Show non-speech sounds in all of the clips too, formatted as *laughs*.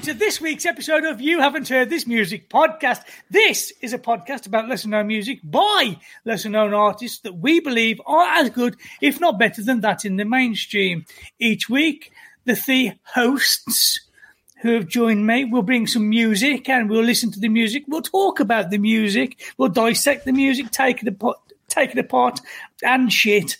welcome to this week's episode of You Haven't Heard This Music podcast. This is a podcast about lesser known music by lesser known artists that we believe are as good, if not better than that in the mainstream. Each week, the three hosts who have joined me will bring some music and we'll listen to the music. We'll talk about the music. We'll dissect the music, take it apart, take it apart and shit.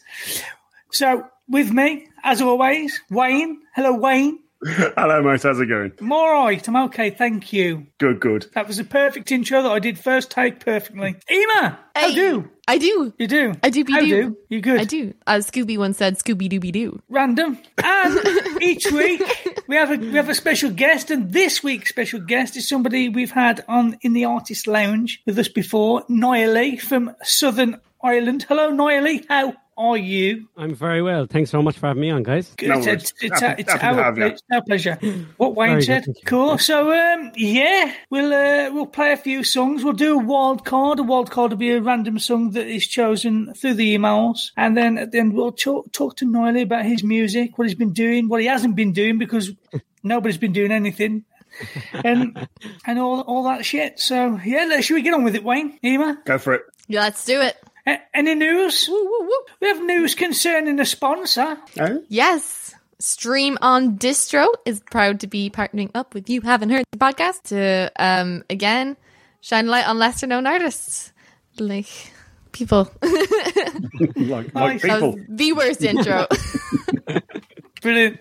So with me, as always, Wayne. Hello, Wayne. *laughs* Hello, mate. How's it going? I'm all right. I'm okay. Thank you. Good, good. That was a perfect intro that I did first take perfectly. Ema, how Hey. do? I do. You do? I do be How do. do? You good? I do. As Scooby once said, Scooby Dooby Doo. Random. And *laughs* each week we have a we have a special guest, and this week's special guest is somebody we've had on in the artist lounge with us before, Noelle from Southern Ireland. Hello, Noelle. How are you? I'm very well. Thanks so much for having me on, guys. Good. No it's, it's, it's, Happy- it's happy our, have you. ple- it's our pleasure. What Wayne Very said. thank. Cool. So, um, yeah, we'll uh, we'll play a few songs. We'll do a wild card. A wild card will be a random song that is chosen through the emails, and then at the end we'll talk talk to Noelle about his music, what he's been doing, what he hasn't been doing, because *laughs* nobody's been doing anything. *laughs* and and all all that shit. So yeah, should we get on with it, Wayne? Ema, Go for it. Yeah, let's do it. A- any news? Woo, woo, woo. We have news concerning a sponsor. Oh? Yes. Stream on Distro is proud to be partnering up with You Haven't Heard the podcast to, um, again, shine a light on lesser known artists. Like people. *laughs* Like, like That people. was the worst intro. *laughs* Brilliant.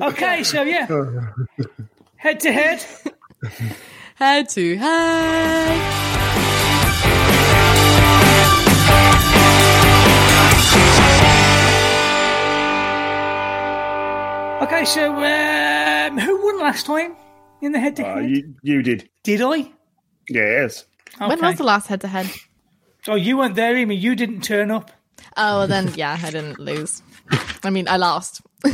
Okay, so yeah, *laughs* head to head. Head to head. Okay, so um, who won last time in the head to head? you, you did. Did I? Yes. When was the last head to head? Oh, you weren't there, Amy. You didn't turn up. Oh, well then, yeah, I didn't lose. I mean, I lost. *laughs*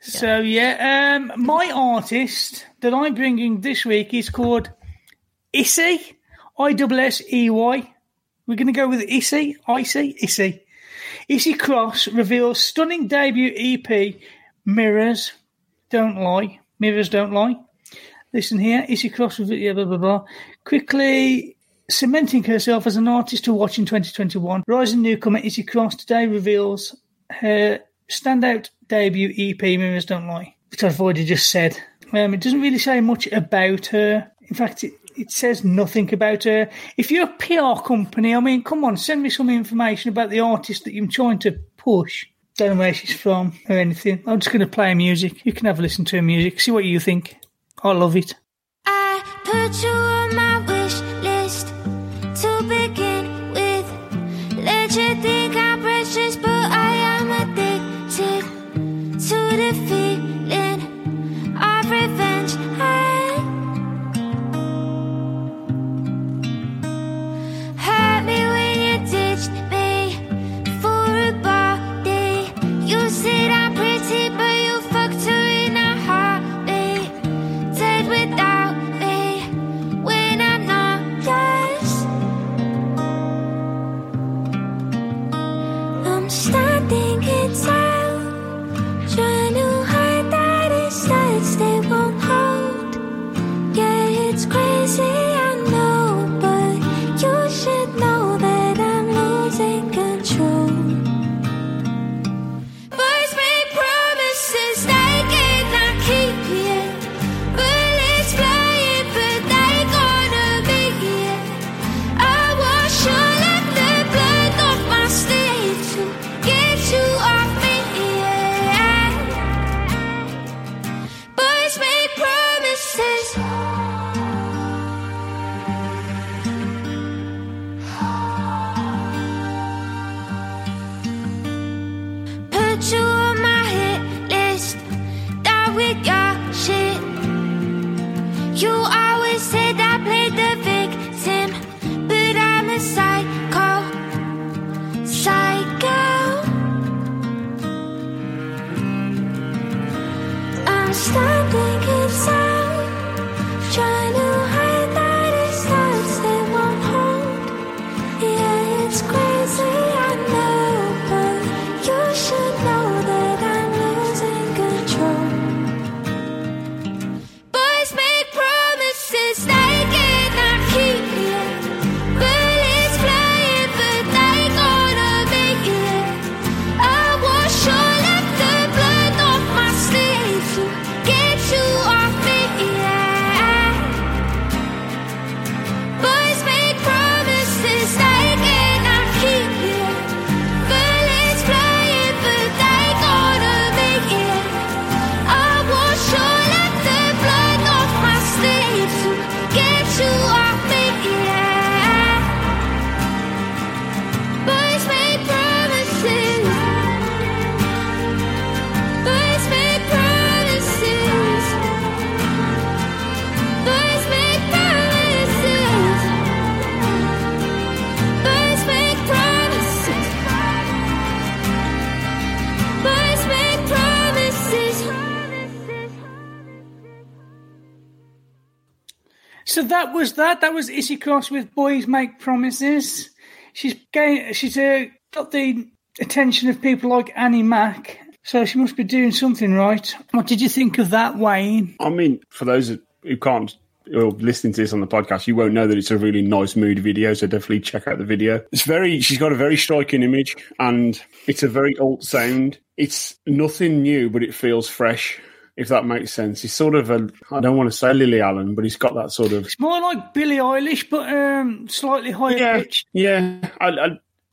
So yeah, um, my artist that I'm bringing this week is called Issey, I double S E Y. We're going to go with Issy, Icy, Issy. Issey Cross reveals stunning debut EP, Mirrors Don't Lie. Mirrors Don't Lie. Listen here, Issey Cross, yeah, blah, blah, blah. Quickly cementing herself as an artist to watch in 2021. Rising newcomer Issey Cross today reveals her standout debut EP, Mirrors Don't Lie, which I've already just said. Um, it doesn't really say much about her. In fact, it, it says nothing about her. If you're a PR company, I mean, come on, send me some information about the artist that you're trying to push. Don't know where she's from or anything. I'm just going to play her music. You can have a listen to her music. See what you think. I love it. I that was that. That was Issey Cross with "Boys Make Promises." She's gained, she's uh, got the attention of people like Annie Mac, so she must be doing something right. What did you think of that, Wayne? I mean, for those who can't or listening to this on the podcast, you won't know that it's a really nice mood video. So definitely check out the video. It's very, she's got a very striking image, and it's a very alt sound. It's nothing new, but it feels fresh. If that makes sense, he's sort of a, I don't want to say Lily Allen, but he's got that sort of It's more like Billie Eilish, but um, slightly higher yeah, pitched. yeah. I, I,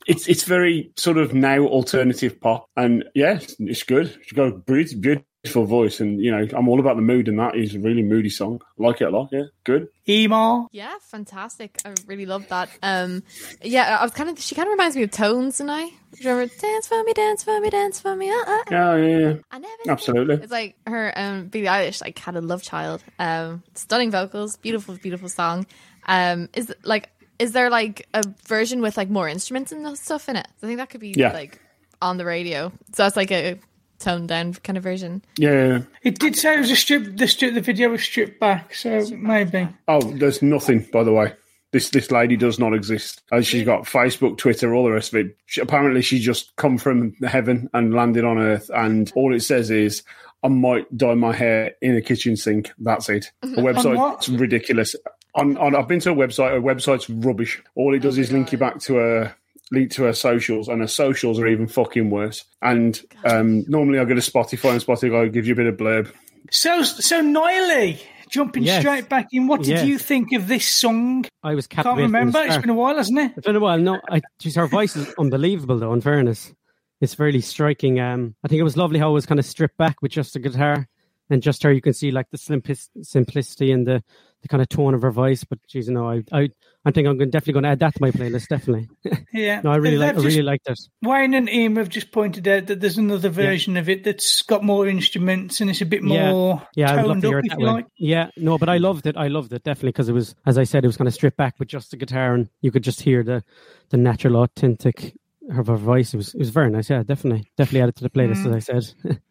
it's it's very sort of now alternative pop, and yeah, it's, it's good. She's got a beautiful, beautiful voice, and you know, I'm all about the mood, and that is a really moody song. I like it a lot. Yeah, good. Ema. Yeah, fantastic. I really love that. Um, yeah, I was kind of. She kind of reminds me of Tones and I remember dance for me, dance for me, dance for me. Uh, uh. Yeah, yeah, yeah. I never. Absolutely. It's like her um Billie Eilish like had a love child. Um stunning vocals, beautiful, beautiful song. Um is like is there like a version with like more instruments and stuff in it? I think that could be Yeah. like on the radio. So that's like a toned down kind of version. Yeah, yeah, yeah. It did say it was a strip. The strip, the video was stripped back, so maybe. Oh, there's nothing, by the way. This this lady does not exist. Uh, she's got Facebook, Twitter, all the rest of it. She, apparently, she just come from heaven and landed on Earth, and all it says is, "I might dye my hair in a kitchen sink." That's it. *laughs* A On website. It's ridiculous. On, on I've been to a website. A website's rubbish. All it does is link you back to her link to her socials, and her socials are even fucking worse. And um, normally, I go to Spotify, and Spotify give you a bit of blurb. So, so Nially, jumping Yes. straight back in. What did Yes. you think of this song? I was Can't captivated. from the remember. It's been a while, hasn't it? It's been a while. No, I, geez, her voice is unbelievable, though. In fairness, it's really striking. Um, I think it was lovely how it was kind of stripped back with just a guitar and just her. You can see like the simplic- simplicity and the, the kind of tone of her voice. But geez, you know, I I, I think I'm definitely going to add that to my playlist. Definitely. *laughs* Yeah. no, I really like. I really liked it. Wayne and Ian have just pointed out that there's another version of it that's got more instruments and it's a bit Yeah. more Yeah, love toned to hear up, it if that you way. like. Yeah, no, but I loved it. I loved it definitely because it was, as I said, it was kind of stripped back with just the guitar, and you could just hear the the natural, authentic of her voice. It was it was very nice. Yeah, definitely, definitely added to the playlist, Mm. as I said. *laughs*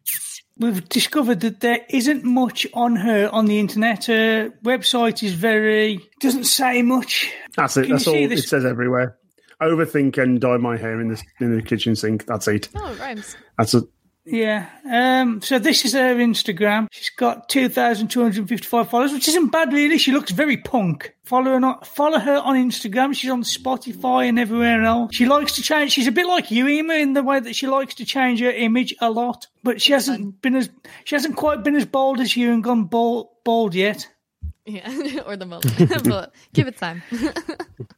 We've discovered that there isn't much on her on the internet. Her website is very doesn't say much. That's it. Can you That's all see it this? says everywhere. overthink and dye my hair in the in the kitchen sink. That's it. Oh, it rhymes. That's a Yeah. Um, so this is her Instagram. She's got 2,255 followers, which isn't bad, really. She looks very punk. Follow her, on, follow her on Instagram. She's on Spotify and everywhere else. She likes to change. She's a bit like you, Emma, in the way that she likes to change her image a lot. But she hasn't been as she hasn't quite been as bold as you and gone bald, bald yet. Yeah, *laughs* or the mullet. *laughs* but give it time. *laughs*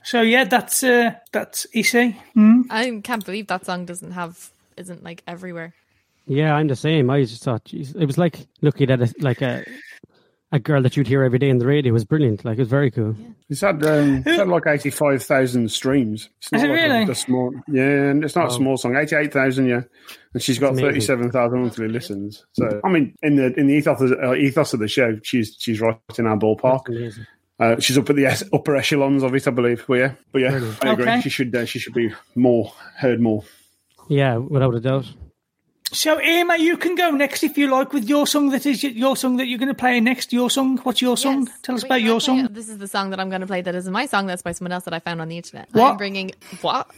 So yeah, that's uh, that's Issey. Hmm? I can't believe that song doesn't have isn't like everywhere. Yeah, I'm the same. I just thought, geez, it was like looking at a, like a a girl that you'd hear every day on the radio. It was brilliant. Like it was very cool. It's had, um, it's had like 85,000 streams. It's Is it like really? A, a small, yeah, and it's not a small song. 88,000, yeah. And she's got That's amazing. 37,000 monthly listens. So, I mean, in the in the ethos of, uh, ethos of the show, she's she's right in our ballpark. Uh, she's up at the upper echelons of it, I believe. But yeah, but yeah, Brilliant. I agree. Okay. She should uh, she should be more heard more. Yeah, without a doubt. So Emma, you can go next if you like with your song. That is your song that you're going to play next. Your song. What's your song? Yes. Tell us Wait, about your song. it? This is the song that I'm going to play. That isn't my song. That's by someone else that I found on the internet. What? I'm bringing what?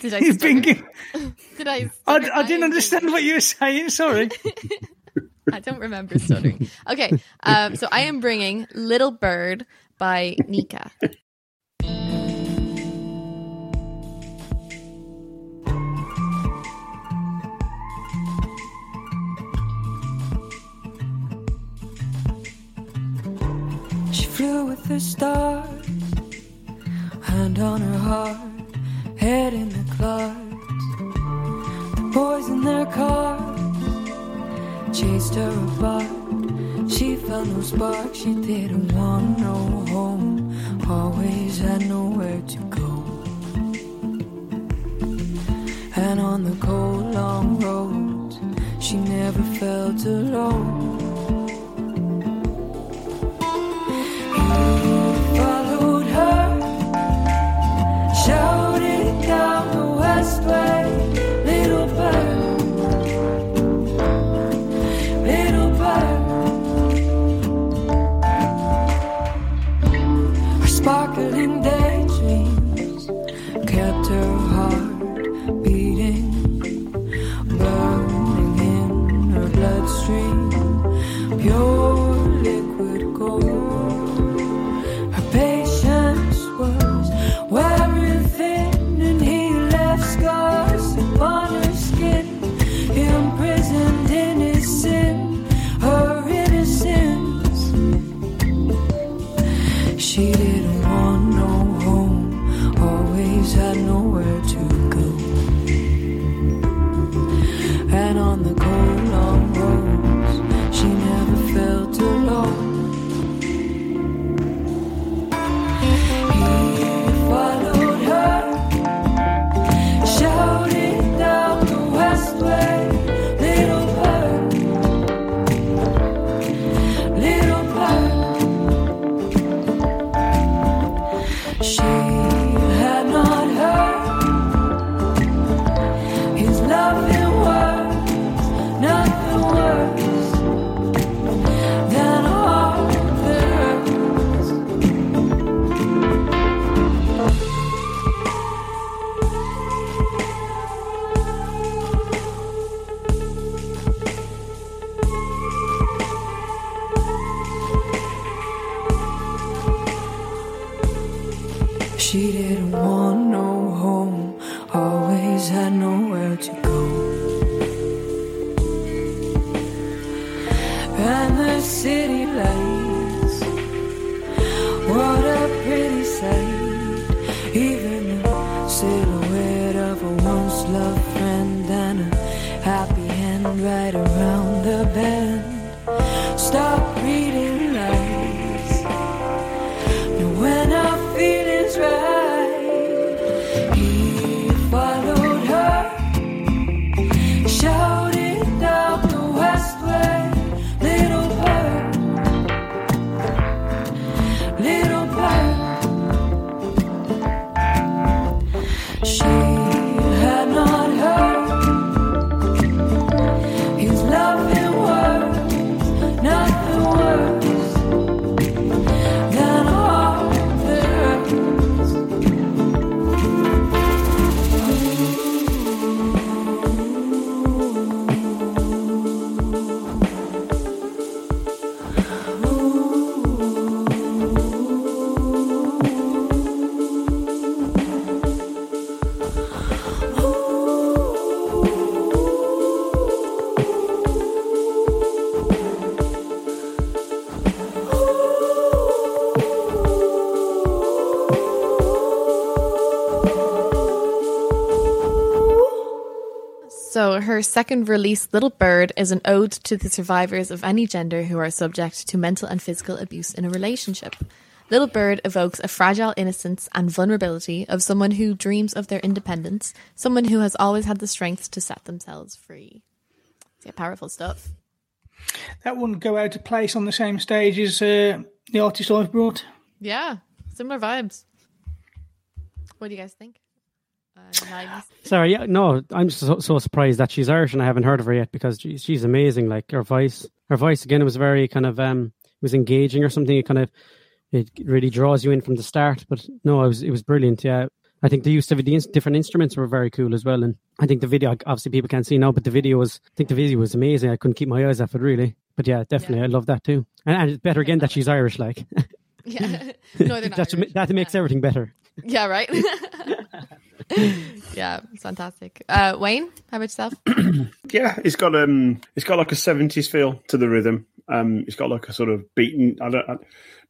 Did I? *laughs* Been. stutter? *laughs* Did I? I. I didn't understand what you were saying. Sorry. *laughs* I don't remember stuttering. Okay, um, so I am bringing "Little Bird" by Nicha. Flew with the stars, hand on her heart, head in the clouds. The boys in their cars chased her apart. She felt no spark, she didn't want no home, always had nowhere to go. And on the cold, long roads, she never felt alone. Shouted down the little bird, And the city lights, So, her second release, Little Bird, is an ode to the survivors of any gender who are subject to mental and physical abuse in a relationship. Little Bird evokes a fragile innocence and vulnerability of someone who dreams of their independence, someone who has always had the strength to set themselves free. Yeah, powerful stuff. That wouldn't go out of place on the same stage as uh, the artist I've brought. Yeah, similar vibes. What do you guys think? Uh? Sorry, yeah, no, I'm so, so surprised that she's Irish and I haven't heard of her yet because she, she's amazing. Like her voice, her voice again, it was very kind of um, was engaging or something. It kind of it really draws you in from the start. But no, it was it was brilliant. Yeah, I think the use of the different instruments were very cool as well. And I think the video, obviously people can't see now, but the video was, I think the video was amazing. I couldn't keep my eyes off it really. But yeah, definitely, I love that too. And, and it's better again that she's Irish. Like *laughs* Yeah, *laughs* Northern *laughs* That's, Irish. that makes yeah. everything better. Yeah, right. *laughs* yeah, it's fantastic. Uh, Wayne, how about yourself? *clears throat* Yeah, it's got um, it's got like a seventies feel to the rhythm. Um, it's got like a sort of beaten. I don't. I,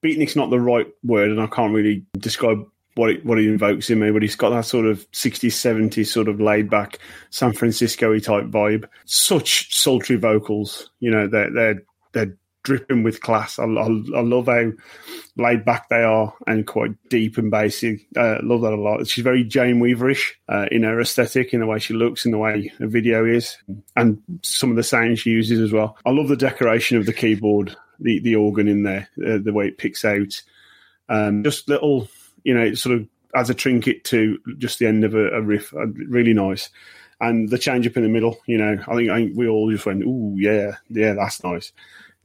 beatnik's not the right word, and I can't really describe what it what it invokes in me. But it's got that sort of sixties, seventies sort of laid back San Francisco type vibe. Such sultry vocals. You know, they're they're they're dripping with class. I, I, I love how laid back they are and quite deep and basic. Uh, love that a lot. She's very Jane Weaverish uh, in her aesthetic, in the way she looks, in the way her video is, and some of the sounds she uses as well. I love the decoration of the keyboard, the the organ in there, uh, the way it picks out. Um, just little, you know, sort of as a trinket to just the end of a, a riff. Uh, really nice. And the change up in the middle, you know, I think, I think we all just went, "Ooh, yeah, yeah, that's nice."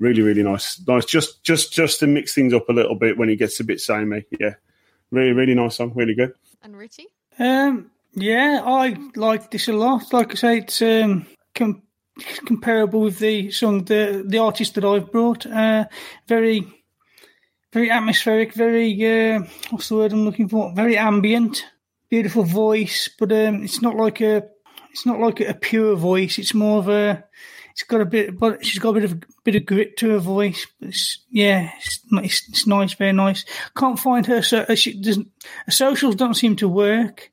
Really, really nice, nice. Just, just, just to mix things up a little bit when it gets a bit samey. Yeah, really, really nice song. Really good. And Richie? Um, yeah, I like this a lot. Like I say, it's um, com- comparable with the song, the the artist that I've brought. Uh, very, very atmospheric. Very, uh, what's the word I'm looking for? Very ambient. Beautiful voice, but um, it's not like a, it's not like a pure voice. It's more of a, it's got a bit, but she's got a bit of bit of grit to her voice. It's, yeah, it's, it's, it's nice, very nice. Can't find her. So uh, she doesn't. Her socials don't seem to work.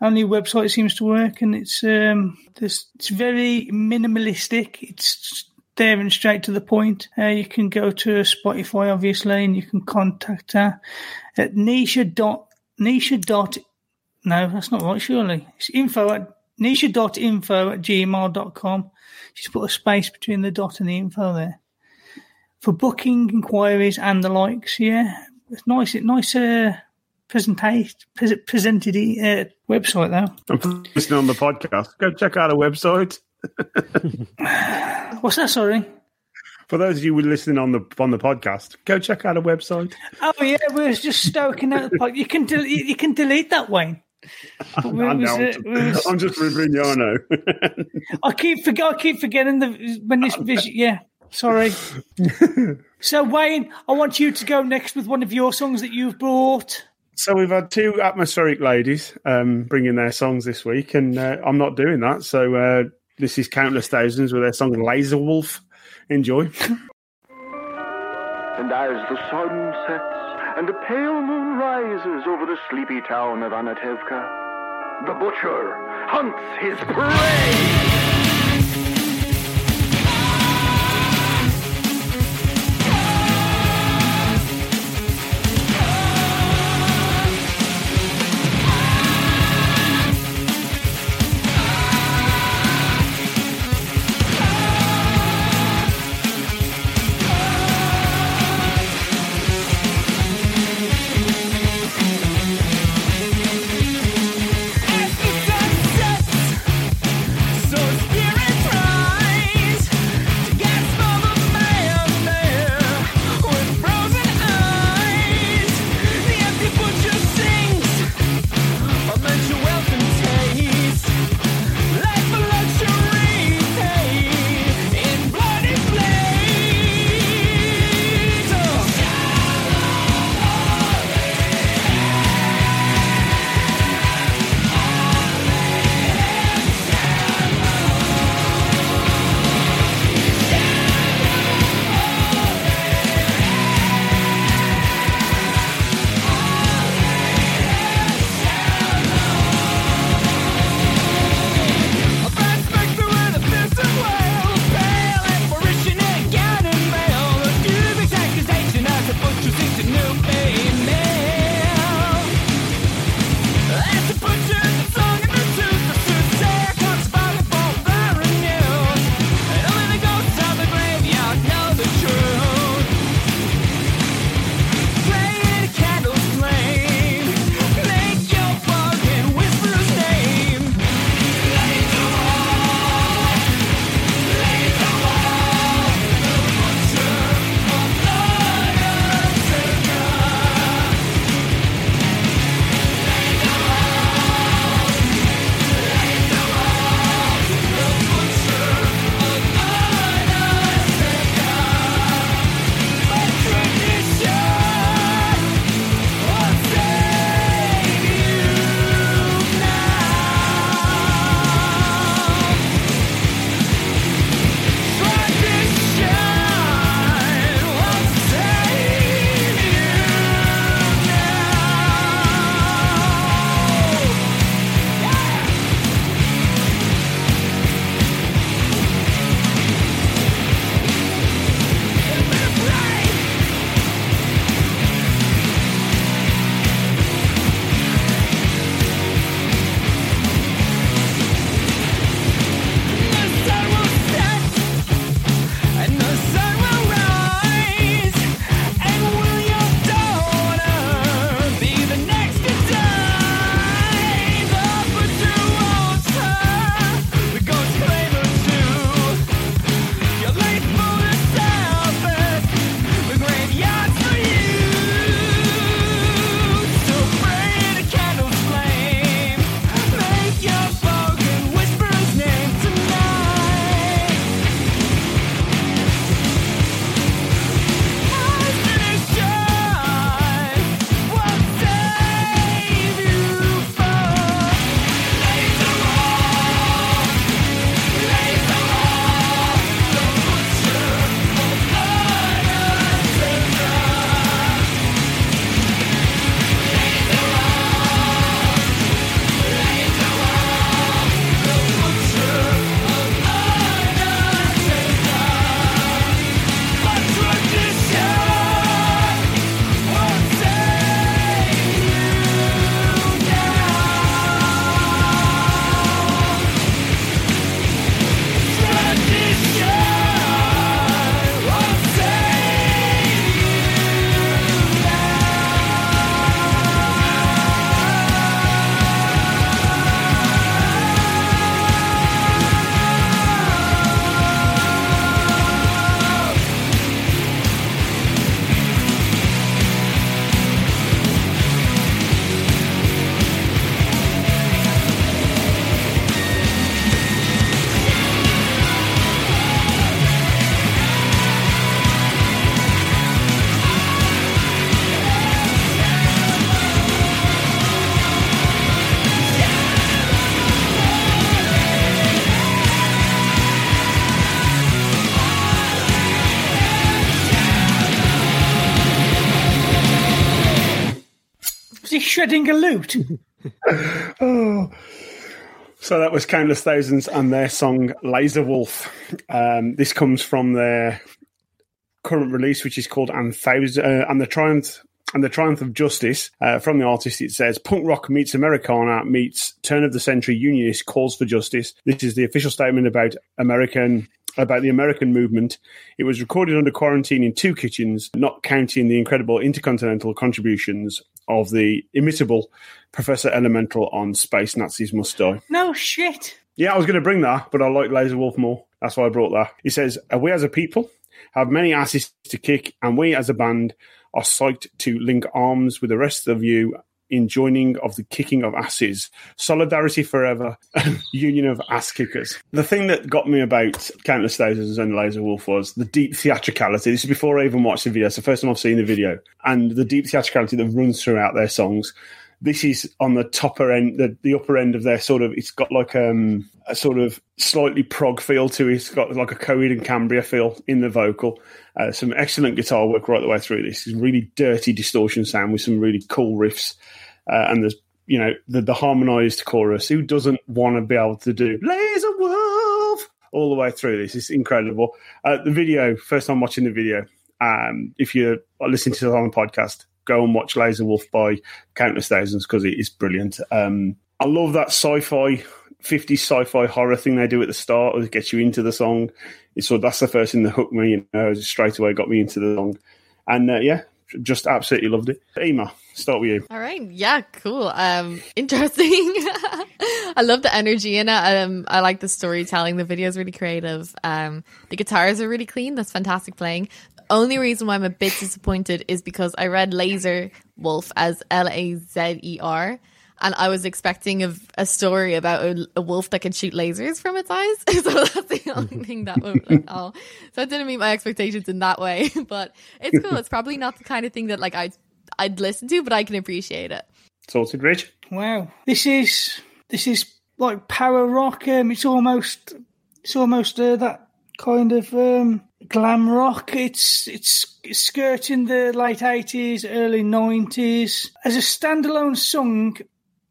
Only website seems to work, and it's um, this, it's very minimalistic. It's there and straight to the point. Uh, you can go to Spotify, obviously, and you can contact her at nicha dot nicha dot. No, that's not right. Surely it's info at nicha.info at gmail.com. She's put a space between the dot and the info there. For booking inquiries and the likes, yeah. It's nice, it nice uh, presentation, presented uh, website though. I'm listening on the podcast, go check out our website. What's that, sorry? For those of you who are listening on the on the podcast, go check out our website. Oh yeah, we are just stoking out the pod. You can del- you can delete that, Wayne. But *laughs* we I was, know, I'm, we was- I'm just ripping Yarno. *laughs* I keep forget. I keep forgetting the when this vision. Yeah, sorry. *laughs* so Wayne, I want you to go next with one of your songs that you've brought. so we've had two atmospheric ladies um, bringing their songs this week, and uh, I'm not doing that. So uh, this is Countless Thousands with their song Laser Wolf. Enjoy. And as the sun sets and a pale moon rises over the sleepy town of Anatevka, the butcher hunts his prey. Shredding a lute? *laughs* oh. So that was Countless Thousands and their song Laser Wolf. Um, this comes from their current release, which is called And, uh, and the Triumph and the Triumph of Justice. Uh, from the artist, it says punk rock meets Americana meets turn of the century unionist calls for justice. This is the official statement about American about the American movement. It was recorded under quarantine in two kitchens, not counting the incredible intercontinental contributions of the imitable Professor Elemental on Space Nazis Must Die. No shit. Yeah, I was going to bring that, but I like Laser Wolf more. That's why I brought that. He says, "Uh, We as a people have many asses to kick, and we as a band are psyched to link arms with the rest of you in joining of the kicking of asses. Solidarity forever, *laughs* union of ass kickers. The thing that got me about Countless Thousands and Laser Wolf was the deep theatricality. This is before I even watched the video. It's the first time I've seen the video. And the deep theatricality that runs throughout their songs. This is on the topper end, the, the upper end of their sort of. It's got like um, a sort of slightly prog feel to it. It's got like a Coheed and Cambria feel in the vocal. Uh, some excellent guitar work right the way through this. It's really dirty distortion sound with some really cool riffs. Uh, and there's you know the, the harmonized chorus. Who doesn't want to be able to do Laser Wolf all the way through this? It's incredible. Uh, the video, first time watching the video. Um, if you're listening to it on the podcast, go and watch Laser Wolf by Countless Thousands because it is brilliant. Um, I love that sci-fi. 50s sci-fi horror thing they do at the start that gets you into the song. So that's the first thing that hooked me. You know, straight away got me into the song, and uh, yeah, just absolutely loved it. Ema, start with you. All right. Yeah, cool. Um, *laughs* interesting. I love the energy in it. Um, I like the storytelling. The video is really creative. Um, the guitars are really clean. That's fantastic playing. The only reason why I'm a bit disappointed is because I read Laser Wolf as L A Z E R. And I was expecting a, a story about a, a wolf that can shoot lasers from its eyes. *laughs* so that's the only *laughs* thing that was like, oh. So it didn't meet my expectations in that way. But it's cool. It's probably not the kind of thing that like I'd I'd listen to, but I can appreciate it. Sorted, Rich. Wow, this is this is like power rock. Um, it's almost it's almost uh, that kind of um, glam rock. It's it's skirting the late eighties, early nineties. As a standalone song,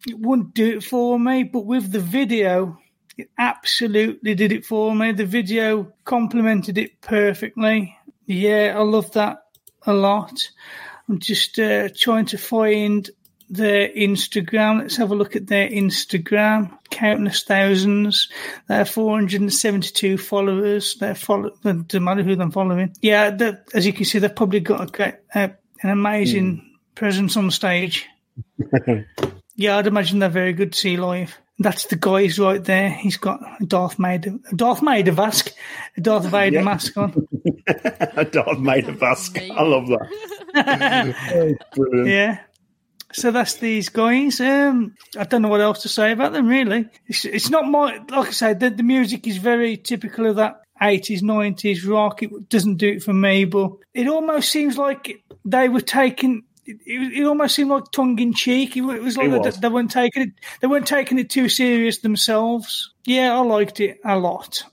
it wouldn't do it for me, but with the video, it absolutely did it for me. The video complemented it perfectly. Yeah, I love that a lot. I'm just uh, trying to find their Instagram. Let's have a look at their Instagram. Countless thousands. They're 472 followers. They're follow. Doesn't matter who they're following. Yeah, the, as you can see, they've probably got a great, uh, an amazing presence on stage. *laughs* yeah, I'd imagine they're very good to see live. That's the guys right there. He's got a Darth Vader, a Darth Vader mask, a Darth *laughs* Vader Yeah. mask on. *laughs* a Darth Vader mask. I love that. Yeah. So that's these guys. Um, I don't know what else to say about them. Really, it's, it's not my like I said. The, the music is very typical of that eighties, nineties rock. It doesn't do it for me, but it almost seems like they were taking. It, it, it almost seemed like tongue in cheek. It, was like It they, was. they weren't taking it. They weren't taking it too serious themselves. Yeah, I liked it a lot.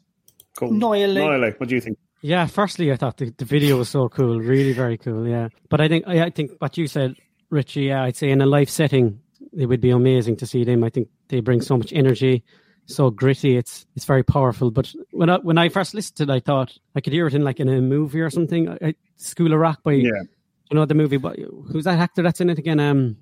Cool. Nially, what do you think? Yeah, firstly, I thought the, the video was so cool, really very cool. Yeah, but I think I, I think what you said, Richie. Yeah, I'd say in a live setting, it would be amazing to see them. I think they bring so much energy, so gritty. It's it's very powerful. But when I when I first listened I thought I could hear it in like in a movie or something. I, I- School of Rock by Yeah. you know the movie. But who's that actor that's in it again? Um,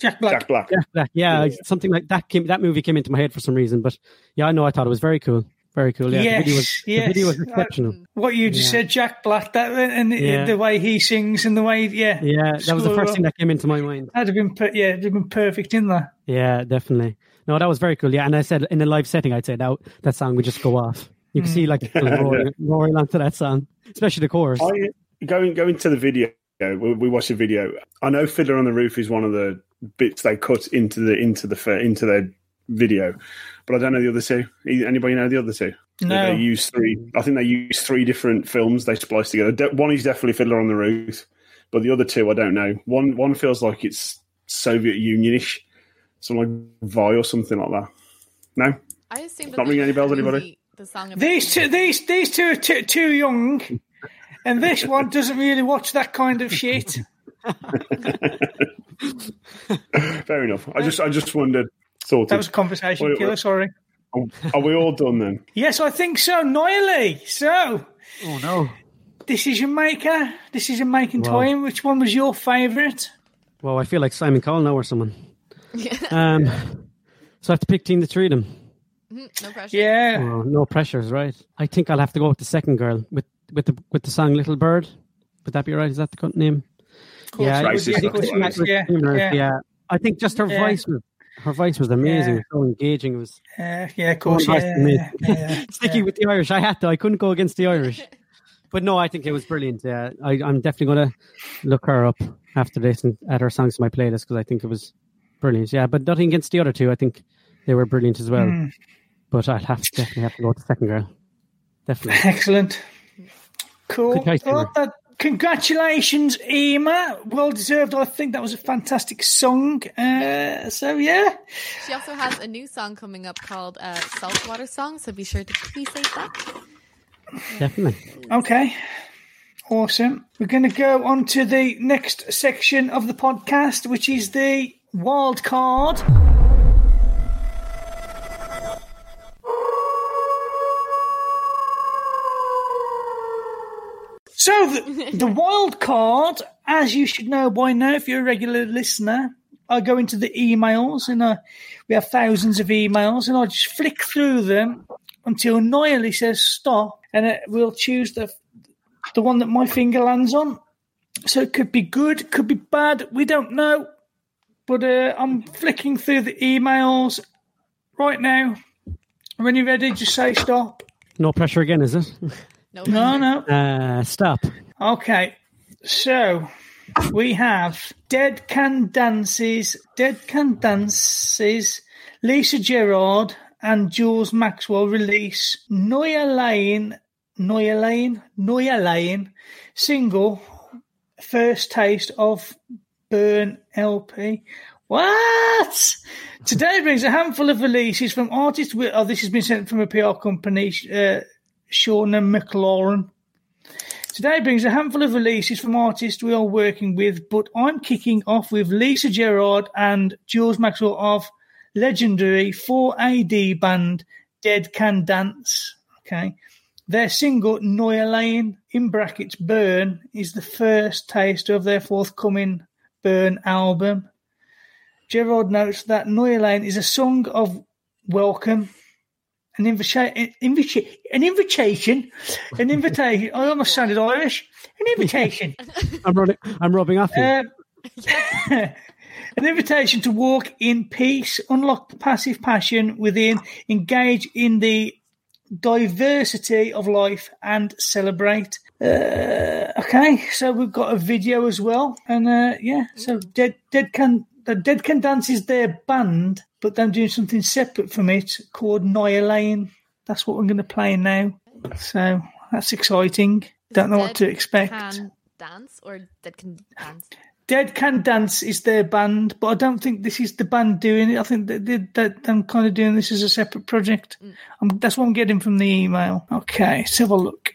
Jack Black. Jack Black. Jack Black. Yeah, Yeah. something like that came. That movie came into my head for some reason. But yeah, I know. I thought it was very cool. Very cool. Yeah, Yes, the video was, yes. the video was Uh, exceptional. What you just Yeah. said, Jack Black. That and the- Yeah. the way he sings and the way, yeah, Yeah, that was the first thing that came into my mind. That'd have been, per- yeah, it'd have been perfect in there. Yeah, definitely. No, that was very cool. Yeah, and I said in a live setting, I'd say that that song would just go off. You can see like roaring, roaring onto that song, especially the chorus. I, going going to the video, we, we watched the video. I know "Fiddler on the Roof" is one of the bits they cut into the into the into their video, but I don't know the other two. Anybody know the other two? No. They use three. I think they use three different films they splice together. De- One is definitely "Fiddler on the Roof," but the other two I don't know. One one feels like it's Soviet Unionish, something like Vi or something like that. No, I assume Not ringing any bells, anybody? movie- The song about These two, these these two are too, too young, and this one doesn't really watch that kind of shit. *laughs* Fair enough. I just I just wondered. Sorted. That was a conversation Wait, killer. wait. Sorry. Are- Are we all done then? *laughs* Yes, I think so. Nially. So, Oh no. decision maker, decision making Wow. time. Which one was your favourite? Well, I feel like Simon Cowell now or someone. *laughs* Um, so I have to pick between the three of them. no pressure. Yeah. Oh, no pressures, right? I think I'll have to go with the second girl with with the with the song "Little Bird." Would that be right? Is that the name? Yeah, yeah, it's of course not it right. was, yeah, yeah. yeah, I think just her Yeah. voice was her voice was amazing. Yeah. So engaging. It was yeah, yeah, of course, yeah, yeah, *laughs* yeah, sticky yeah. with the Irish. I had to. I couldn't go against the Irish. But no, I think it was brilliant. Yeah, I, I'm definitely going to look her up after this and add her songs to my playlist because I think it was brilliant. Yeah, but nothing against the other two. I think they were brilliant as well. Mm. But I'll have to definitely have to go with the second girl. Definitely. Excellent. Cool. Good choice, Well, that- congratulations, Emer. Well deserved. I think that was a fantastic song. Uh, so, yeah. She also has a new song coming up called uh, Saltwater Song, so be sure to please save that. Definitely. Okay. Awesome. We're going to go on to the next section of the podcast, which is the wild card. So the, the *laughs* wild card, as you should know by now, if you're a regular listener, I go into the emails and uh, we have thousands of emails, and I just flick through them until Nially says stop, and uh, we'll choose the the one that my finger lands on. So it could be good, could be bad, we don't know. But uh, I'm flicking through the emails right now. When you're ready, just say stop. No pressure again, is it? *laughs* No, No, no. Uh, stop. Okay, so we have Dead Can Dances, Dead Can Dances, Lisa Gerrard and Jules Maxwell release Noyalain, Noya Lane, Noyalain single, First Taste of Burn LP. What? Today brings a handful of releases from artists. With, oh, this has been sent from a PR company, uh, Shauna McLaurin. Today brings a handful of releases from artists we are working with, but I'm kicking off with Lisa Gerrard and Jules Maxwell of legendary 4AD band Dead Can Dance. Okay. Their single Noyalain, in brackets Burn, is the first taster of their forthcoming Burn album. Gerrard notes that Noyalain is a song of welcome, an invitation, invita- an invitation, an invitation. I almost sounded Irish. An invitation. *laughs* I'm, running, I'm rubbing off you. Um, *laughs* an invitation to walk in peace, unlock the passive passion within, engage in the diversity of life, and celebrate. Uh, okay, so we've got a video as well, and uh, yeah, so Dead Dead Can the Dead Can Dance is their band, but they're doing something separate from it called Noyalain. That's what we're going to play now. So that's exciting. Don't know what to expect. Can dance or dead can dance. Dead Can Dance is their band, but I don't think this is the band doing it. I think that they, that I'm kind of doing this as a separate project. Um, that's what I'm getting from the email. Okay, let's have a look.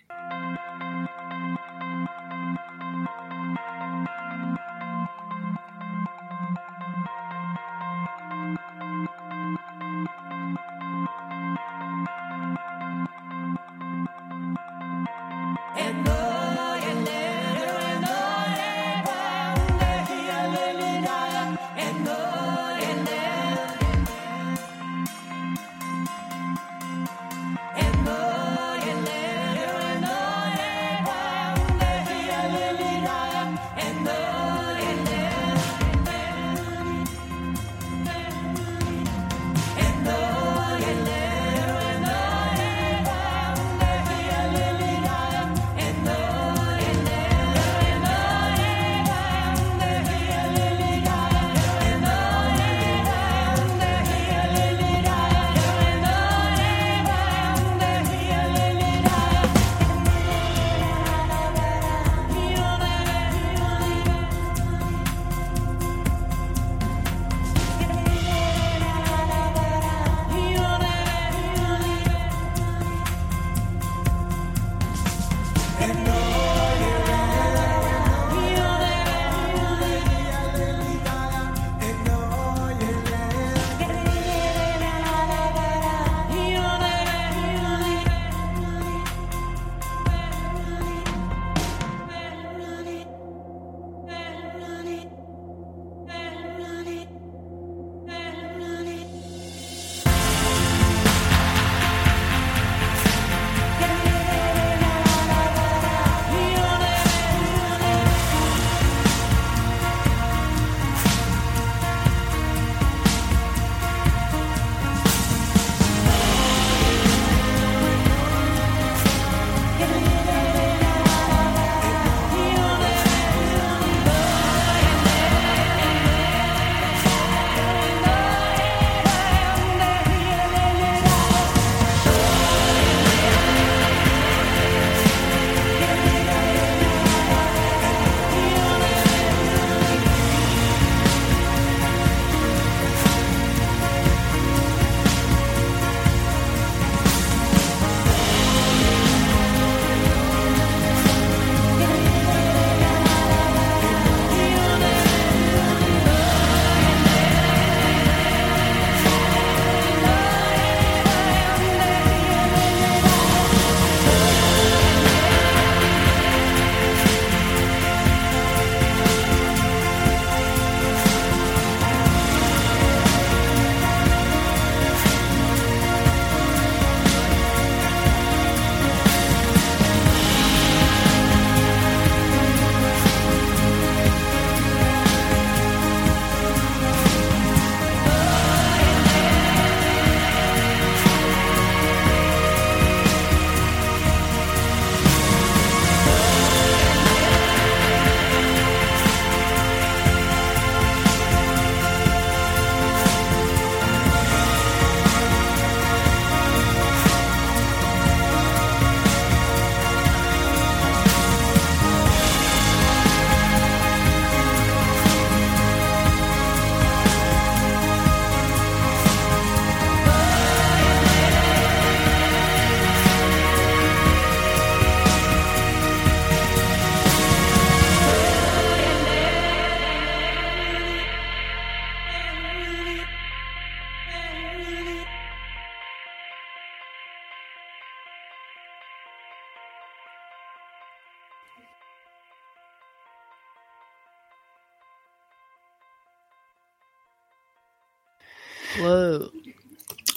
Whoa.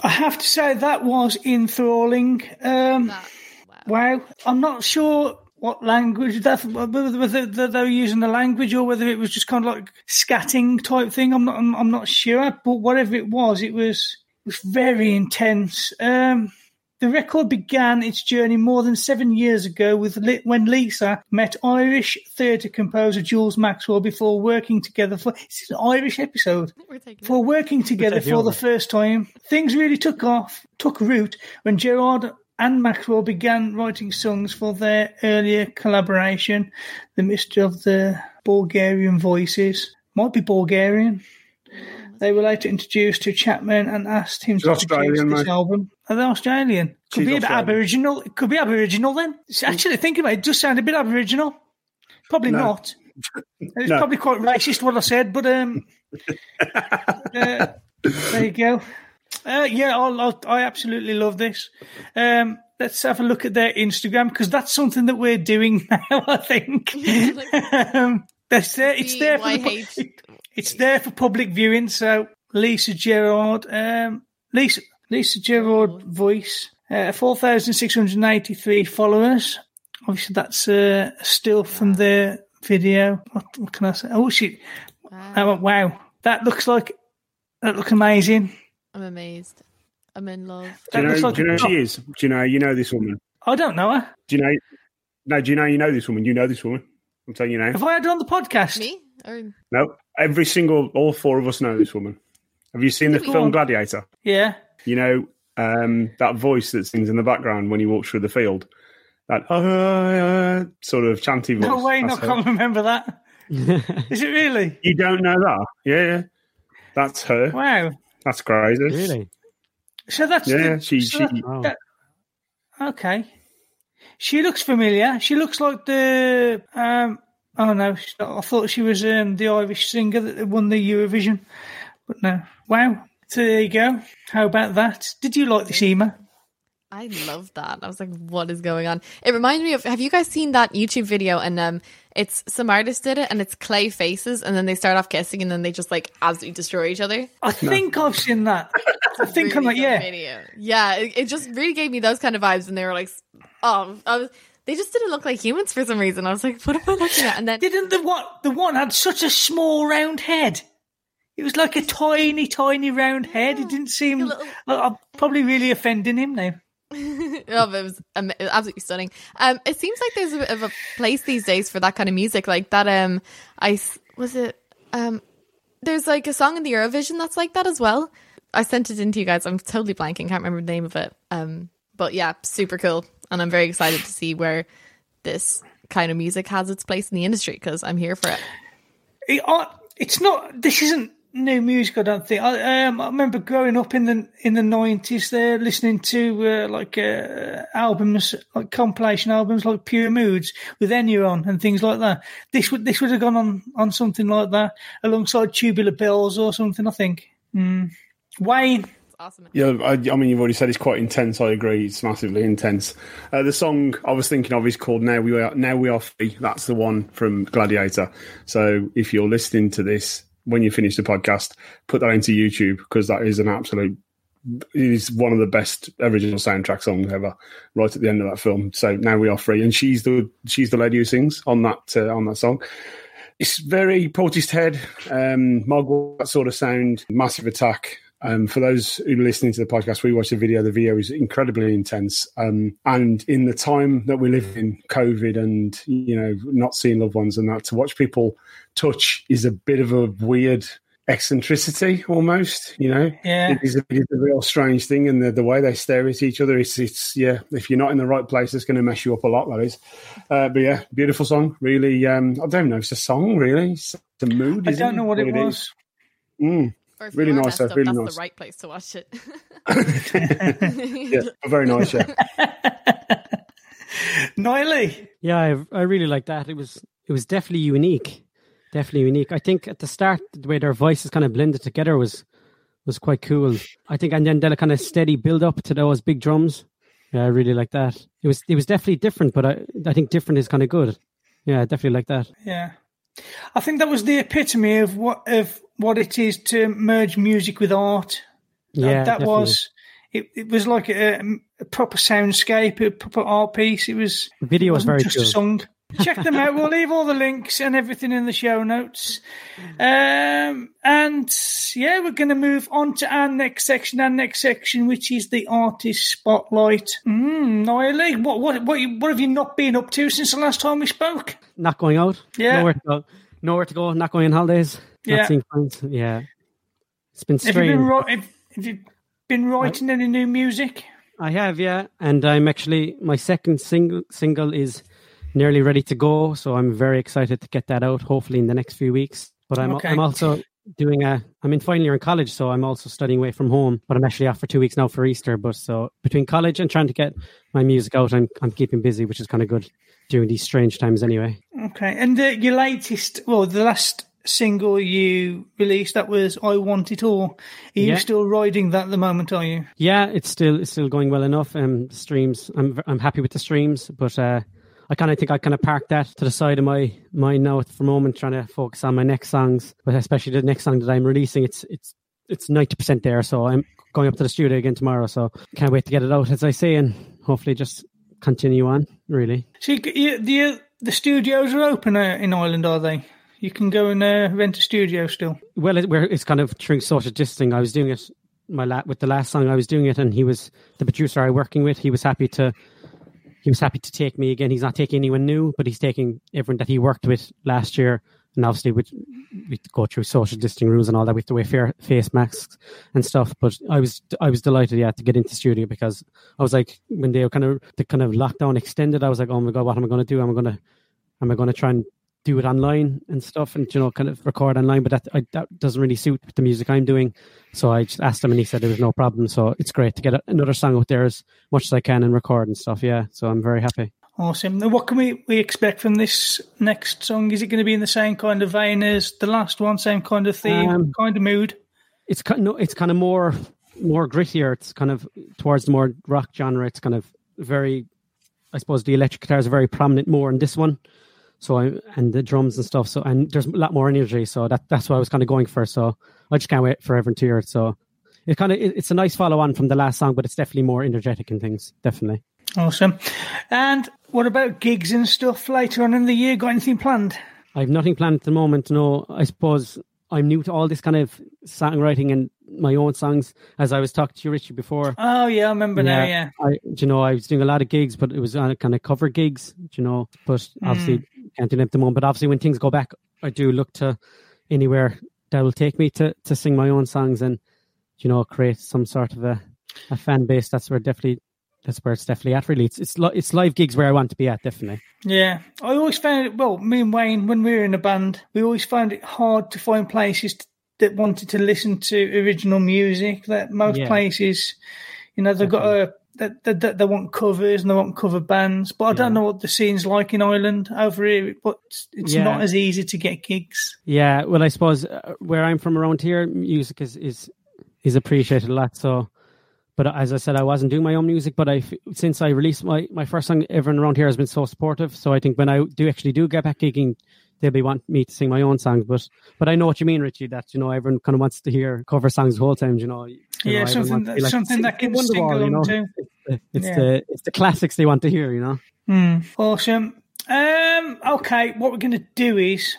I have to say that was enthralling. Um, That, wow. I'm not sure what language that whether, whether they were using the language or whether it was just kind of like scatting type thing. I'm not. I'm, I'm not sure. But whatever it was, it was it was very intense. Um, the record began its journey more than seven years ago with Li- when Lisa met Irish theatre composer Jules Maxwell before working together for. This is an Irish episode for working together for the first time. Things really took off, took root when Gerrard and Maxwell began writing songs for their earlier collaboration, The Mystery of the Bulgarian Voices. Might be Bulgarian. They were later introduced to Chapman and asked him to She's produce this mate. album. Are they Australian? Could She's be a bit Australian. Aboriginal. It could be Aboriginal then. Actually, thinking about it, it does sound a bit Aboriginal. Probably No. not. *laughs* It's No. probably quite racist what I said, but um, *laughs* uh, there you go. Uh, yeah, I'll, I'll, I absolutely love this. Um, let's have a look at their Instagram because that's something that we're doing *laughs* now. I think um, that's there. It's there. For the, YH. Pu- it's there for public viewing. So Lisa Gerrard, um, Lisa Lisa Gerrard voice, uh, four thousand six hundred eighty three followers. Obviously, that's uh, still from their video. What, what can I say? Oh shit! Oh, wow, that looks like that looks amazing. I'm amazed. I'm in love. Do you know? like do you know who she is? Do you know? You know this woman. I don't know her. Do you know? No. Do you know? You know this woman. You know this woman. I'm telling you now. Have I had her on the podcast? Me? Or No. Every single, all four of us know this woman. Have you seen the film on. Gladiator? Yeah. You know um, that voice that sings in the background when he walks through the field. That uh, uh, sort of chanty voice. No way, no, That's her. can't remember that. *laughs* Is it really? You don't know that? Yeah, yeah. That's her. Wow. That's crazy. really? So that's Yeah, the, she- so she- that- Wow. that- okay. She looks familiar. She looks like the um. Oh no, I thought she was um, the Irish singer that won the Eurovision, but no. Wow. So there you go. How about that? Did you like this, Emer? I love that. I was like, what is going on? It reminded me of have you guys seen that YouTube video and um it's some artist did it and it's clay faces and then they start off kissing and then they just like absolutely destroy each other. I think I've seen that. *laughs* I think I'm like, yeah. video. Yeah, it, it just really gave me those kind of vibes and they were like oh I was, they just didn't look like humans for some reason. I was like, what am I looking at? And then Didn't the one the one had such a small round head? It was like a tiny, tiny round head. It didn't seem. little- I'm probably really offending him now. *laughs* oh, it was, was absolutely stunning. Um, it seems like there's a bit of a place these days for that kind of music, like that. Um, I was it. Um, there's like a song in the Eurovision that's like that as well. I sent it in to you guys. I'm totally blanking. Can't remember the name of it. Um, but yeah, super cool, and I'm very excited to see where this kind of music has its place in the industry because I'm here for it. It, it's not. This isn't new music. I don't think. I, um, I remember growing up in the in the nineties, there listening to uh, like uh, albums, like compilation albums, like Pure Moods with Enya on and things like that. This would this would have gone on on something like that alongside Tubular Bells or something. I think. Mm. Wayne. Awesome. Yeah, I, I mean, you've already said it's quite intense. I agree. It's massively intense. Uh, the song I was thinking of is called "Now We Are Now We Are Free." That's the one from Gladiator. So if you're listening to this when you finish the podcast, put that into YouTube because that is an absolute. Is one of the best original soundtrack songs ever. Right at the end of that film. So now we are free, and she's the she's the lady who sings on that uh, on that song. It's very Portishead, um, Mogwai, sort of sound, massive attack. Um, for those who are listening to the podcast, we watched the video. The video is incredibly intense. Um, and in the time that we live in, COVID and, you know, not seeing loved ones and that, to watch people touch is a bit of a weird eccentricity almost, you know? Yeah. It is a, it is a real strange thing. And the, the way they stare at each other, it's, it's, yeah, if you're not in the right place, it's going to mess you up a lot, that is. Uh, but yeah, beautiful song. Really, um, I don't know it's a song, really. It's a mood. I don't know what it is. was. Mm. Or Really nice, messed though, really that's nice. the right place to watch it. *laughs* *laughs* yeah, very nice. Yeah, *laughs* Nially. Yeah, I, I really like that. It was it was definitely unique, definitely unique. I think at the start the way their voices kind of blended together was was quite cool. I think, and then the kind of steady build up to those big drums. Yeah, I really like that. It was it was definitely different, but I I think different is kind of good. Yeah, I definitely like that. Yeah, I think that was the epitome of what of what it is to merge music with art. Yeah, that definitely. was. It, it was like a, a proper soundscape, a proper art piece. It was. Video was very just cool. a song. Check them out. We'll leave all the links and everything in the show notes. Um, and yeah, we're going to move on to our next section. Our next section, which is the artist spotlight. Mm, what what what what have you not been up to since the last time we spoke? Not going out. Yeah. Nowhere to go. Nowhere to go. Not going on holidays. Yeah. Not seeing friends. Yeah. It's been Have you strange. been ri- have, have you been writing any new music? I have, yeah, and I'm actually my second single single is nearly ready to go, so I'm very excited to get that out. Hopefully in the next few weeks. But I'm Okay. I'm also doing a I'm in final year in college, so I'm also studying away from home. But I'm actually off for two weeks now for Easter. But so between college and trying to get my music out, I'm I'm keeping busy, which is kind of good during these strange times anyway. Okay, and uh, your latest, well, the last single you released that was "I Want It All." Are you Yeah. still riding that at the moment? Are you? Yeah, it's still it's still going well enough. Um, streams, I'm I'm happy with the streams, but uh, I kind of think I kind of parked that to the side of my mind now for a moment, trying to focus on my next songs. But especially the next song that I'm releasing, it's it's it's ninety percent there. So I'm going up to the studio again tomorrow. So can't wait to get it out, as I say, and hopefully just continue on. Really, So you, the the studios are open uh, in Ireland, are they? You can go and uh, rent a studio still. well, it, it's kind of through social distancing. I was doing it my la- with the last song I was doing it, and he was the producer I was working with. He was happy to he was happy to take me again. He's not taking anyone new, but he's taking everyone that he worked with last year. And obviously, we we go through social distancing rules and all that. We have to wear face masks and stuff. But I was I was delighted, yeah, to get into studio because I was like, when they were kind of the kind of lockdown extended, I was like, oh my god, what am I going to do? Am I going to am I going to try and do it online and stuff and you know kind of record online but that I, that doesn't really suit the music i'm doing so i just asked him and he said there was no problem so it's great to get another song out there as much as i can and record and stuff yeah so i'm very happy Awesome. Now, what can we, we expect from this next song? Is it going to be in the same kind of vein as the last one? Same kind of theme, Um, kind of mood? it's kind no it's kind of more more grittier it's kind of towards the more rock genre it's kind of very i suppose the electric guitars are very prominent more in this one so I and the drums and stuff. So and there's a lot more energy. So that that's what I was kind of going for. So I just can't wait for everyone to hear it. So it kind of it, it's a nice follow on from the last song, but it's definitely more energetic and things. Definitely. Awesome. And what about gigs and stuff later on in the year? Got anything planned? I have nothing planned at the moment. No, I suppose I'm new to all this kind of songwriting and my own songs. As I was talking to you, Richie, before. Oh, yeah, I remember now, yeah. I, you know, I was doing a lot of gigs, but it was on kind of cover gigs, you know. But obviously, Mm. can't do them at the moment. But obviously, when things go back, I do look to anywhere that will take me to to sing my own songs and you know create some sort of a, a fan base. That's where definitely that's where it's definitely at. Really, it's it's li- it's live gigs where I want to be at. Definitely. Yeah, I always found it. Well, me and Wayne, when we were in a band, we always found it hard to find places t- that wanted to listen to original music. That most Yeah. places, you know, they've got a that they, they, they want covers and they want cover bands. But I don't know what the scene's like in Ireland over here. But it's Yeah. not as easy to get gigs. Yeah, well, I suppose uh, where I'm from around here, music is is is appreciated a lot. So, but as I said, I wasn't doing my own music, but I since I released my my first song, everyone around here has been so supportive. So I think when I do actually do get back gigging, they'll be wanting me to sing my own songs. But but I know what you mean, Richie. That you know everyone kind of wants to hear cover songs the whole time. You know, You Yeah, know, something that- like, something that can Wonderwall," sing you know? to. It's the it's, Yeah. the it's the classics they want to hear. You know. Hmm. Awesome. Um, okay, what we're going to do is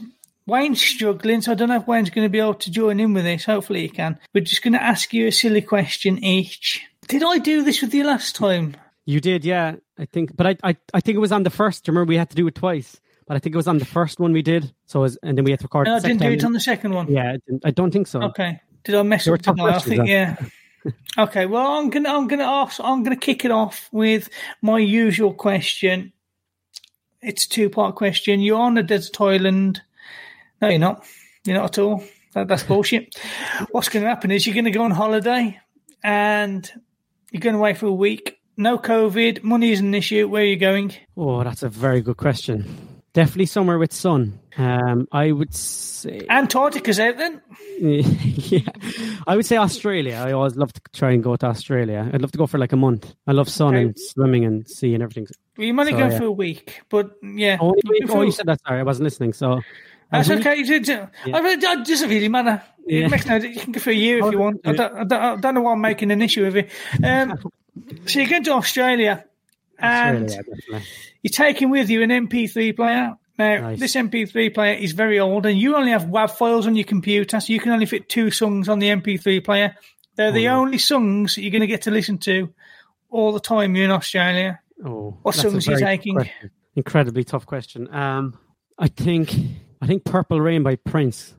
Wayne's struggling, so I don't know if Wayne's going to be able to join in with this. Hopefully, he can. We're just going to ask you a silly question each. Did I do this with you last time? You did, yeah. I think, but I, I, I think it was on the first. Remember, we had to do it twice, but I think it was on the first one we did. So, was, and then we had to record. No, I didn't do it on the second one. Yeah, I didn't- I don't think so. Okay. Did I mess They were up? I think yeah. *laughs* okay. Well, I'm gonna I'm gonna ask I'm gonna kick it off with my usual question. It's a two part question. You're on a desert island. No, you're not. You're not at all. That, that's bullshit. What's going to happen is you're going to go on holiday and you're going away for a week. No COVID. Money isn't an issue. Where are you going? Oh, that's a very good question. Definitely somewhere with sun. Um, I would say, *laughs* Antarctica's out then. yeah, I would say Australia. I always love to try and go to Australia. I'd love to go for like a month. I love sun Okay. and swimming and sea and everything. Well, you're only So, going yeah. for a week, but yeah. Oh, you oh, you said that. Sorry, I wasn't listening. So, That's we? okay. It, it, I mean, it doesn't really matter. Yeah. No, you can go for a year if you want. I don't, I, don't, I don't know why I'm making an issue of it. Um, *laughs* so you're going to Australia, and Australia, you're taking with you an MP3 player. Now, Nice. this MP3 player is very old, and you only have WAV files on your computer, so you can only fit two songs on the MP3 player. They're the only songs that you're going to get to listen to all the time you're in Australia. Oh, What songs are you taking? question. Incredibly tough question. Um, I think I think "Purple Rain" by Prince.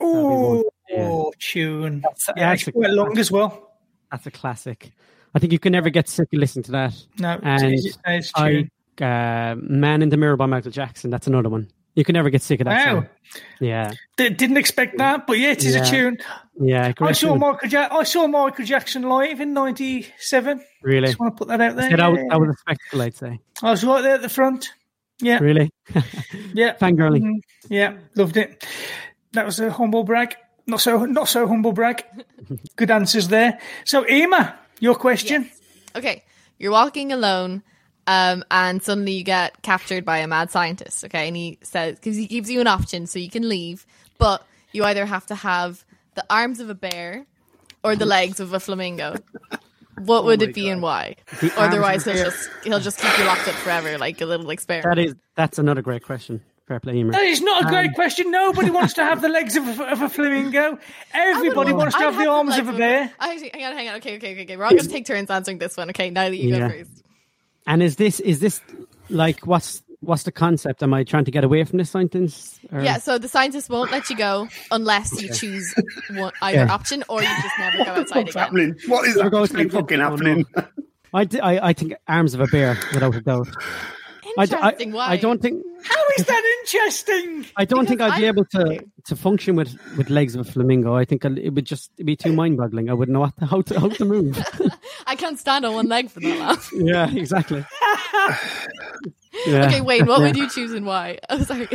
Oh, Yeah. tune. yeah, it's it's quite long as well. That's a classic. I think you can never get sick of listening to that. No, And it's, I, uh, "Man in the Mirror" by Michael Jackson. That's another one. You can never get sick of that. Wow. Song. Yeah, D- didn't expect that, but yeah, it is Yeah. a tune. yeah. I saw. Michael. Ja- I saw Michael Jackson live in '97. Really, Just want to put that out there. Yeah, that, was, that was a spectacle, I'd say. I was right there at the front. Yeah, Really, yeah, *laughs* fangirling. Mhm. yeah, loved it. That was a humble brag. Not so, not so humble brag. Good answers there. So, Emma, your question. Okay, you're walking alone, um, and suddenly you get captured by a mad scientist. Okay, and he says because he gives you an option, so you can leave, but you either have to have the arms of a bear or the legs of a flamingo. What would it be and why? The Otherwise, he'll just he'll just keep you locked up forever, like a little experiment. That is that's another great question. Fair play, Emer. That is not a Um, great question. Nobody wants to have the legs of a, of a flamingo. *laughs* Everybody wants to I'd have the arms legs of a bear. Actually, hang on, hang on. Okay, okay, okay, okay. We're all going to take turns answering this one. Okay, now that you Yeah. go first. And is this is this like what's what's the concept? Am I trying to get away from this sentence? Or- Yeah, so the scientists won't let you go unless you choose one, *laughs* either Yeah. option or you just never go outside What's again. happening? What is Never go actually outside fucking again. No. happening? I, d- I, I think arms of a bear without a doubt. I, d- I- Interesting. Why? I don't think How is that interesting? I don't think Because I'd be able to, to function with, with legs of a flamingo. I think I'll- it would just be too *laughs* mind boggling. I wouldn't know what to, how to how to move. *laughs* I can't stand on one leg for that long. yeah, exactly. Yeah. Okay, Wayne, what would you choose and why? I'm oh, sorry.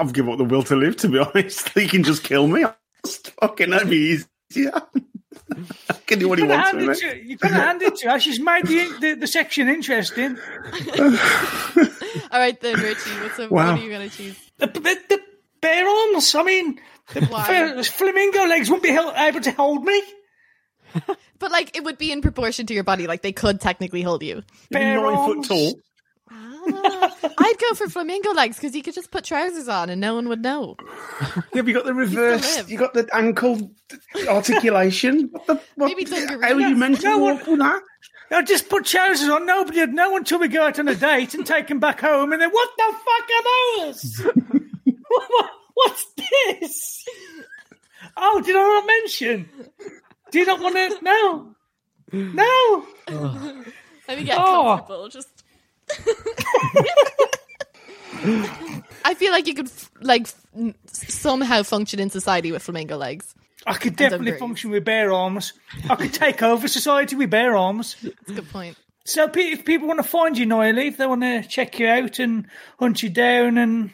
I've given up the will to live, to be honest. *laughs* He can just kill me. Just fucking that'd be easier. can do what he wants hand with it me. to, you can hand it to her. She's made the, the, the section interesting. *laughs* All right, then, Richie, what's a, Wow. what are you going to choose? The, the, the bare arms. I mean, the Why? flamingo legs wouldn't be hel- able to hold me. *laughs* But, like, it would be in proportion to your body. Like, they could technically hold you. Bare Nine arms. foot tall. *laughs* I'd go for flamingo legs because you could just put trousers on and no one would know. *laughs* Have you got the reverse? live. You got the ankle articulation. *laughs* What the, what, Maybe dungaree. how are you meant to No one- walk with that? I'd just put trousers on. Nobody would know until we go out on a date and take them back home. And then, what the fuck are those? What- What's this? Oh, did I not mention? Do you not want to? No. No. Let me get Oh. comfortable. Just. *laughs* I feel like you could like f- n- somehow function in society with flamingo legs. I could definitely function with bare arms. I could take over society with bare arms. That's a good point. So pe- if people want to find you, Noelle, if they want to check you out and hunt you down and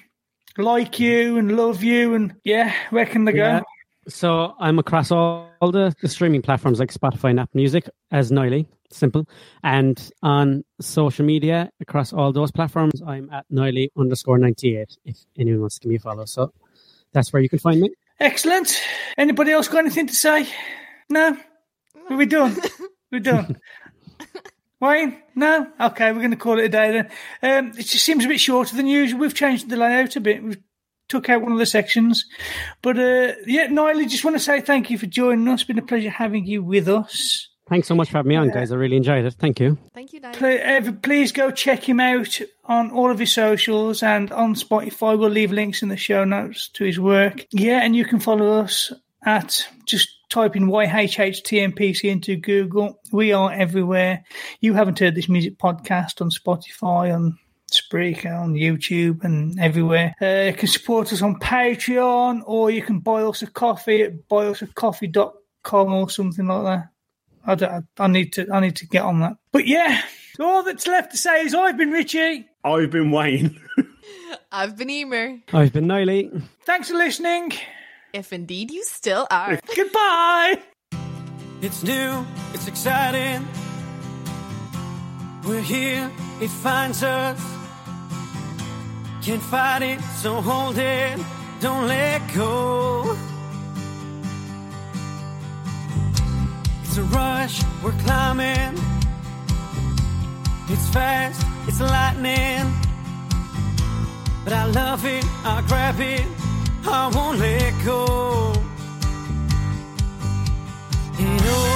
like you and love you and yeah, where can they Yeah. go? So I'm across all, all the, the streaming platforms like Spotify and Apple Music as Nially, simple. And on social media across all those platforms, I'm at Nially underscore 98 if anyone wants to give me a follow. So that's where you can find me. Excellent. Anybody else got anything to say? No? We're we done? *laughs* We're done. Wayne? No? Okay, we're going to call it a day then. Um, it just seems a bit shorter than usual. We've changed the layout a bit. We've took out one of the sections. But uh, yeah, Noelle, just want to say thank you for joining us. It's been a pleasure having you with us. Thanks so much for having me on, guys. I really enjoyed it. Thank you. Thank you, Niall. Pl- uh, Please go check him out on all of his socials and on Spotify. We'll leave links in the show notes to his work. Yeah, and you can follow us at just type in YHHTMPC into Google. We are everywhere. You haven't heard this music podcast on Spotify, on Spreaker, on YouTube, and everywhere. Uh, you can support us on Patreon or you can buy us a coffee at buyusacoffee.com or something like that. I, don't, I need to I need to get on that. But yeah, all that's left to say is I've been Richie. I've been Wayne. *laughs* I've been Emer. I've been Nially. Thanks for listening. If indeed you still are. *laughs* Goodbye. It's new, it's exciting. We're here, it finds us. Can't fight it, so hold it, don't let go. It's a rush, we're climbing. It's fast, it's lightning. But I love it, I grab it, I won't let go. And oh,